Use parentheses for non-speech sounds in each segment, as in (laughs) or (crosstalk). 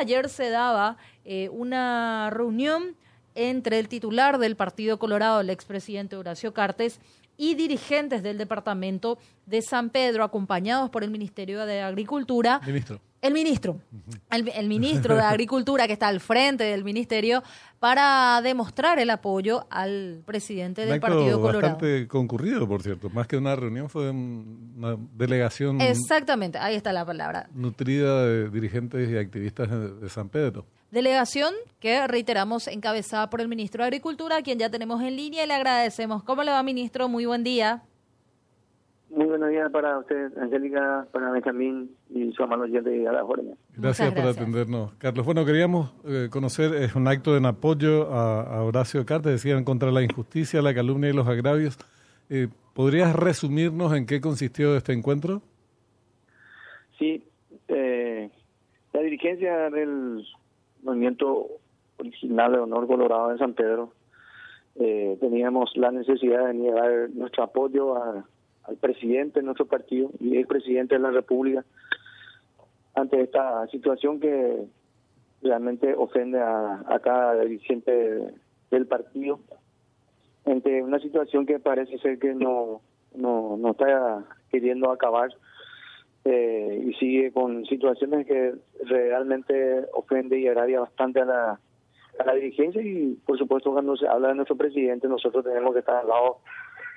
ayer se daba eh, una reunión entre el titular del Partido Colorado, el expresidente Horacio Cartes, y dirigentes del departamento de San Pedro, acompañados por el Ministerio de Agricultura. Ministro. El ministro, el, ministro de (laughs) Agricultura que está al frente del ministerio para demostrar el apoyo al presidente del Partido Colorado. Bastante concurrido, por cierto. Más que una reunión fue una delegación. Exactamente, ahí está la palabra. Nutrida de dirigentes y activistas de San Pedro. Delegación que reiteramos encabezada por el ministro de Agricultura, a quien ya tenemos en línea y le agradecemos. ¿Cómo le va, ministro? Muy buen día. Muy buenos días para usted, Angélica, para Benjamín y su hermano de a la Gracias, gracias, por atendernos. Carlos, bueno, queríamos eh, conocer, es un acto en apoyo a, Horacio Cartes, decían, contra la injusticia, la calumnia y los agravios. Eh, ¿Podrías resumirnos en qué consistió este encuentro? Sí, eh, la dirigencia del movimiento original de Honor Colorado en San Pedro, teníamos la necesidad de llevar nuestro apoyo a al presidente de nuestro partido y el presidente de la República ante esta situación que realmente ofende a, a cada dirigente del partido ante una situación que parece ser que no no, no está queriendo acabar eh, y sigue con situaciones que realmente ofende y agravia bastante a la, a la dirigencia y por supuesto cuando se habla de nuestro presidente nosotros tenemos que estar al lado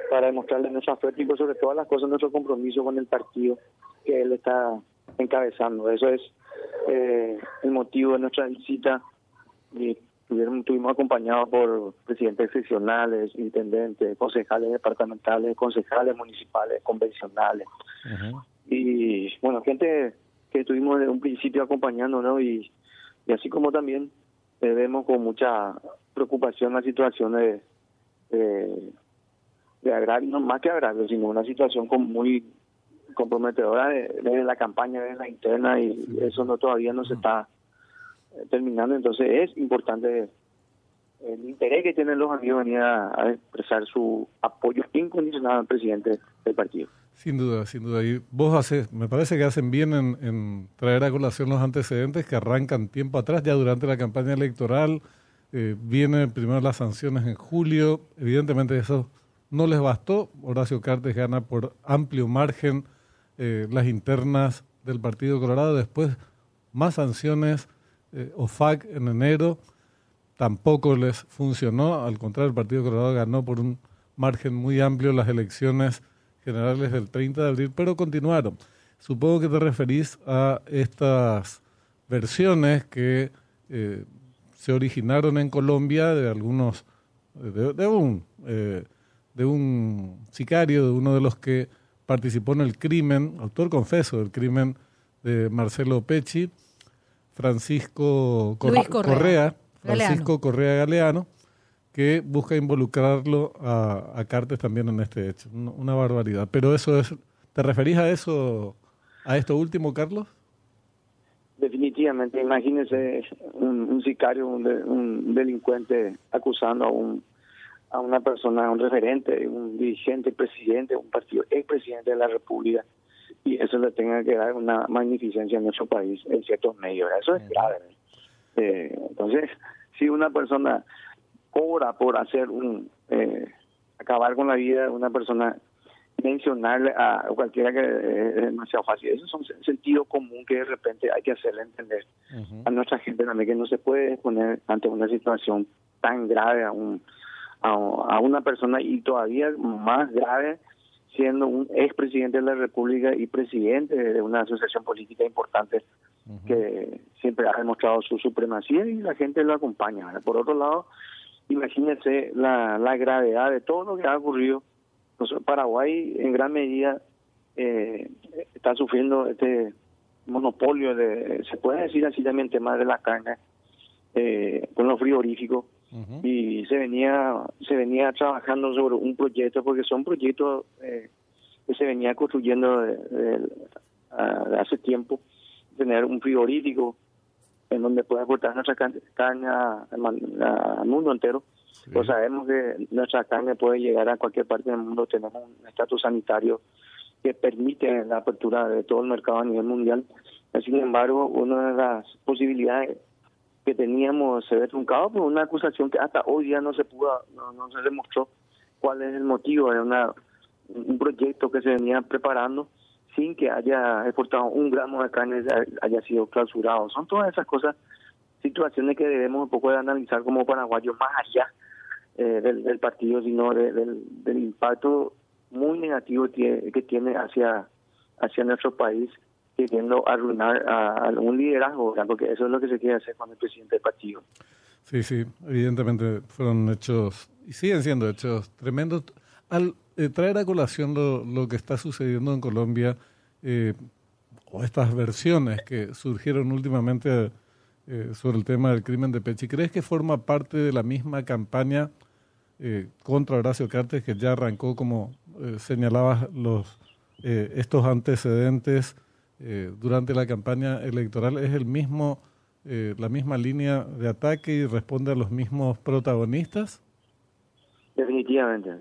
para demostrarle nuestro afecto y sobre todas las cosas nuestro compromiso con el partido que él está encabezando. Eso es eh, el motivo de nuestra visita y estuvimos acompañados por presidentes seccionales, intendentes, concejales departamentales, concejales municipales, convencionales. Y bueno, gente que estuvimos desde un principio acompañando, ¿no? Y, y así como también eh, vemos con mucha preocupación la situación de, de agravio, no más que agravio, sino una situación muy comprometedora desde la campaña, desde la interna, y eso no todavía no se está eh, terminando. Entonces es importante el interés que tienen los amigos venir a, expresar su apoyo incondicional al presidente del partido. Sin duda, sin duda. Y vos haces, me parece que hacen bien en, en traer a colación los antecedentes que arrancan tiempo atrás, ya durante la campaña electoral. Eh, vienen primero las sanciones en julio. Evidentemente eso no les bastó. Horacio Cartes gana por amplio margen eh, las internas del Partido Colorado. Después, más sanciones, eh, OFAC en enero, tampoco les funcionó. Al contrario, el Partido Colorado ganó por un margen muy amplio las elecciones generales del 30 de abril, pero continuaron. Supongo que te referís a estas versiones que eh, se originaron en Colombia de algunos, de, un eh, de un sicario, de uno de los que participó en el crimen, autor confeso del crimen de Marcelo Pecci, Francisco Correa, Francisco Correa Galeano, que busca involucrarlo a, a, Cartes también en este hecho. Una, barbaridad. Pero eso es, ¿te referís a eso, a esto último, Carlos? Definitivamente, imagínese un, sicario, un, un delincuente acusando a un a una persona, a un referente, un dirigente, presidente, un partido, el presidente de la República, y eso le tenga que dar una magnificencia en nuestro país en ciertos medios. Eso es grave. Eh, entonces, si una persona cobra por hacer un eh, acabar con la vida de una persona, mencionarle a cualquiera que es demasiado fácil. Eso es un sentido común que de repente hay que hacerle entender a nuestra gente también que no se puede poner ante una situación tan grave a un a, una persona y todavía más grave siendo un expresidente de la República y presidente de una asociación política importante que siempre ha demostrado su supremacía y la gente lo acompaña. Por otro lado, imagínense la, la gravedad de todo lo que ha ocurrido. Paraguay en gran medida eh, está sufriendo este monopolio de, se puede decir así también, tema de la carne eh, con los frigoríficos y se venía se venía trabajando sobre un proyecto porque son proyectos eh, que se venía construyendo de, hace tiempo tener un frigorífico en donde pueda aportar nuestra carne al mundo entero. Pues sabemos que nuestra carne puede llegar a cualquier parte del mundo. Tenemos un estatus sanitario que permite la apertura de todo el mercado a nivel mundial. Sin embargo, una de las posibilidades que teníamos se ve truncado por una acusación que hasta hoy ya no se pudo, no, se demostró cuál es el motivo. Era una, un proyecto que se venía preparando sin que haya exportado un gramo de carne haya sido clausurado. Son todas esas cosas, situaciones que debemos un poco de analizar como paraguayos más allá eh, del, partido, sino del, del impacto muy negativo que tiene hacia, hacia nuestro país queriendo arruinar a, un liderazgo, porque eso es lo que se quiere hacer con el presidente del partido. Sí, sí, evidentemente fueron hechos, y siguen siendo hechos tremendos. Al eh, traer a colación lo, lo, que está sucediendo en Colombia, eh, o estas versiones que surgieron últimamente eh, sobre el tema del crimen de Pechi, ¿crees que forma parte de la misma campaña contra Horacio Cartes que ya arrancó, como señalabas, los, estos antecedentes? Eh, durante la campaña electoral es el mismo eh, la misma línea de ataque y responde a los mismos protagonistas? Definitivamente.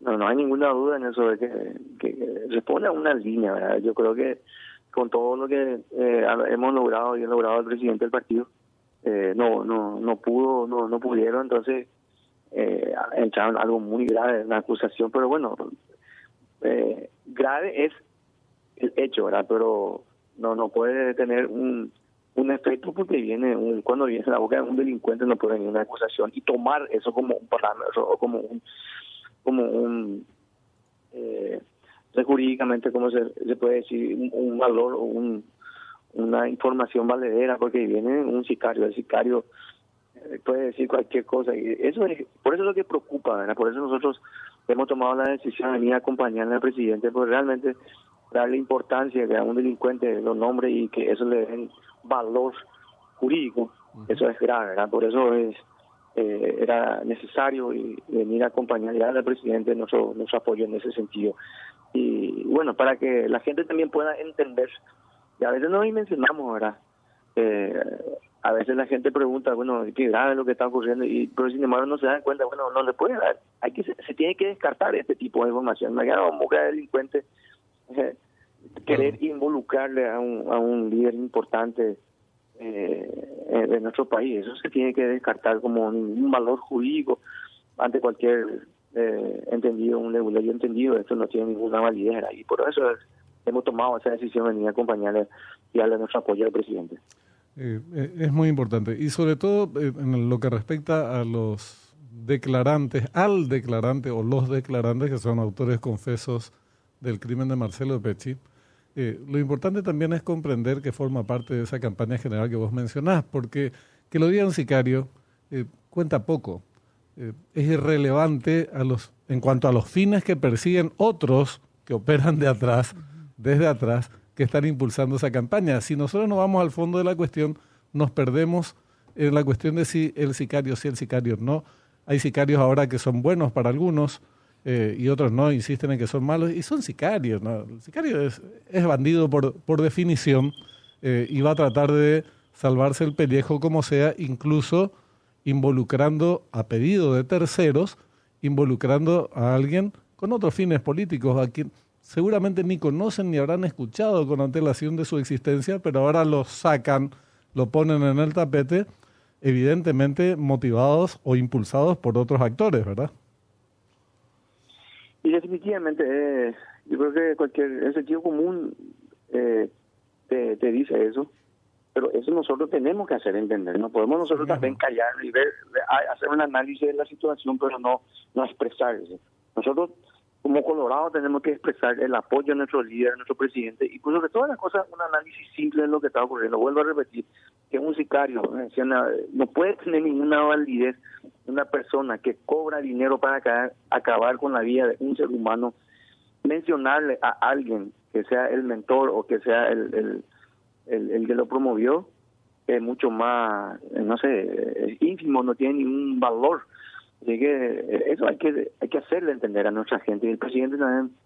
No, no hay ninguna duda en eso de que, responde a una línea. Yo creo que con todo lo que eh, hemos logrado y ha logrado el presidente del partido, no, no, no pudo, no, no pudieron, entonces eh, entraron algo muy grave, una acusación, pero bueno, grave es el hecho, ¿verdad? Pero no no puede tener un, un efecto porque viene un, cuando viene la boca de un delincuente no puede venir una acusación y tomar eso como un parámetro o como un como un eh, jurídicamente como se, se puede decir un, valor o un, una información valedera porque viene un sicario el sicario eh, puede decir cualquier cosa y eso es, por eso es lo que preocupa ¿verdad? por eso nosotros hemos tomado la decisión de venir a al presidente porque realmente darle importancia que a un delincuente lo nombre y que eso le den valor jurídico, eso es grave, ¿verdad? Por eso es eh, era necesario y venir a acompañar al presidente nuestro, nuestro apoyo en ese sentido. Y bueno, para que la gente también pueda entender, y a veces no mencionamos, ¿verdad? Eh, a veces la gente pregunta, bueno, qué grave lo que está ocurriendo, y pero sin embargo no se dan cuenta, bueno, no le puede dar, hay que se, tiene que descartar este tipo de información. Mañana una mujer delincuente querer involucrarle a un, a un líder importante eh, de nuestro país. Eso se tiene que descartar como un, valor jurídico ante cualquier eh, entendido, un leguleyo entendido. Esto no tiene ninguna validez y por eso hemos tomado esa decisión de venir a acompañarle y darle nuestro apoyo al presidente. Eh, eh, es muy importante y sobre todo en lo que respecta a los declarantes, al declarante o los declarantes que son autores confesos del crimen de Marcelo Pecci, eh, lo importante también es comprender que forma parte de esa campaña general que vos mencionás, porque que lo diga un sicario eh, cuenta poco. Eh, es irrelevante a los, en cuanto a los fines que persiguen otros que operan de atrás, desde atrás, que están impulsando esa campaña. Si nosotros no vamos al fondo de la cuestión, nos perdemos en la cuestión de si el sicario sí, el sicario no. Hay sicarios ahora que son buenos para algunos, eh, y otros no, insisten en que son malos, y son sicarios. ¿no? El sicario es, bandido por, por definición eh, y va a tratar de salvarse el pellejo como sea, incluso involucrando a pedido de terceros, involucrando a alguien con otros fines políticos, a quien seguramente ni conocen ni habrán escuchado con antelación de su existencia, pero ahora lo sacan, lo ponen en el tapete, evidentemente motivados o impulsados por otros actores, ¿verdad? Y definitivamente, eh, yo creo que cualquier el sentido común eh, te, dice eso, pero eso nosotros tenemos que hacer entender. No podemos nosotros también callar y ver, hacer un análisis de la situación, pero no, no expresar eso. Nosotros como Colorado tenemos que expresar el apoyo a nuestro líder, a nuestro presidente, y pues sobre todas las cosas, un análisis simple de lo que está ocurriendo. Vuelvo a repetir, que un sicario no puede tener ninguna validez una persona que cobra dinero para acabar con la vida de un ser humano, mencionarle a alguien que sea el mentor o que sea el, el, el, que lo promovió, es mucho más, no sé, ínfimo, no tiene ningún valor que eso hay que hay que hacerle entender a nuestra gente y el presidente también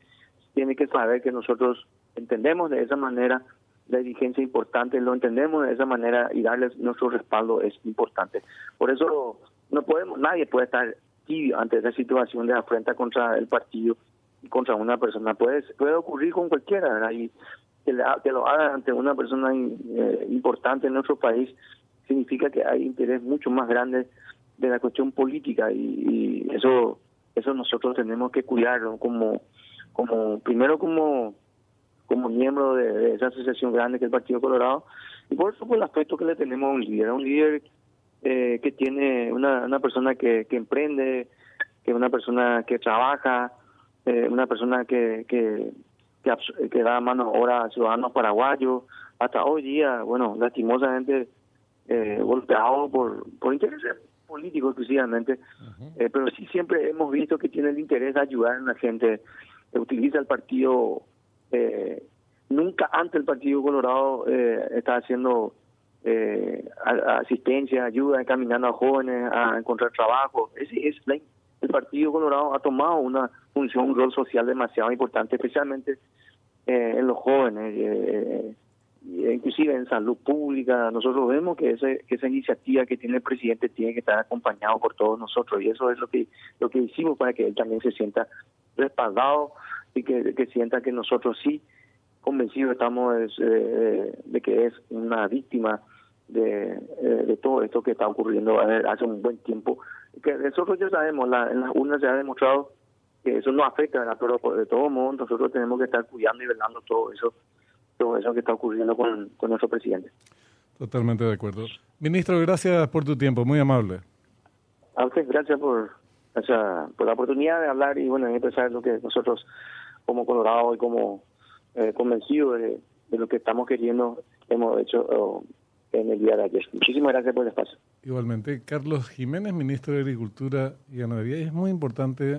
tiene que saber que nosotros entendemos de esa manera la dirigencia importante, lo entendemos de esa manera y darles nuestro respaldo es importante. Por eso no podemos, nadie puede estar tibio ante esa situación de afrenta contra el partido y contra una persona. Puede, puede ocurrir con cualquiera, Y que, lo haga ante una persona eh, importante en nuestro país, significa que hay interés mucho más grande de la cuestión política y, eso eso nosotros tenemos que cuidarlo como como primero como como miembro de, esa asociación grande que es el Partido Colorado y por eso por el aspecto que le tenemos a un líder, un líder eh, que tiene una, una persona que, que emprende, que una persona que trabaja, eh, una persona que, que, que, da mano ahora a ciudadanos paraguayos, hasta hoy día, bueno, lastimosamente eh, golpeado por, por intereses políticos exclusivamente, eh, pero sí siempre hemos visto que tiene el interés de ayudar a la gente, utiliza el partido, eh, nunca antes el Partido Colorado eh, está haciendo eh, asistencia, ayuda, encaminando a jóvenes a encontrar trabajo. Es, es el Partido Colorado ha tomado una función, un rol social demasiado importante, especialmente eh, en los jóvenes. Eh, inclusive en salud pública, nosotros vemos que, ese, que esa iniciativa que tiene el presidente tiene que estar acompañado por todos nosotros y eso es lo que lo que hicimos para que él también se sienta respaldado y que, sienta que nosotros sí convencidos estamos de que es una víctima de, eh, de todo esto que está ocurriendo hace un buen tiempo. Que nosotros ya sabemos, la, en las urnas se ha demostrado que eso no afecta, pero de todo modo nosotros tenemos que estar cuidando y velando todo eso todo eso que está ocurriendo con, con nuestro presidente. Totalmente de acuerdo. Ministro, gracias por tu tiempo, muy amable. A usted, gracias por, por la oportunidad de hablar y bueno, expresar lo que nosotros como Colorado y como eh, convencidos de, lo que estamos queriendo hemos hecho en el día de ayer. Muchísimas gracias por el espacio. Igualmente, Carlos Jiménez, ministro de Agricultura y Ganadería, es muy importante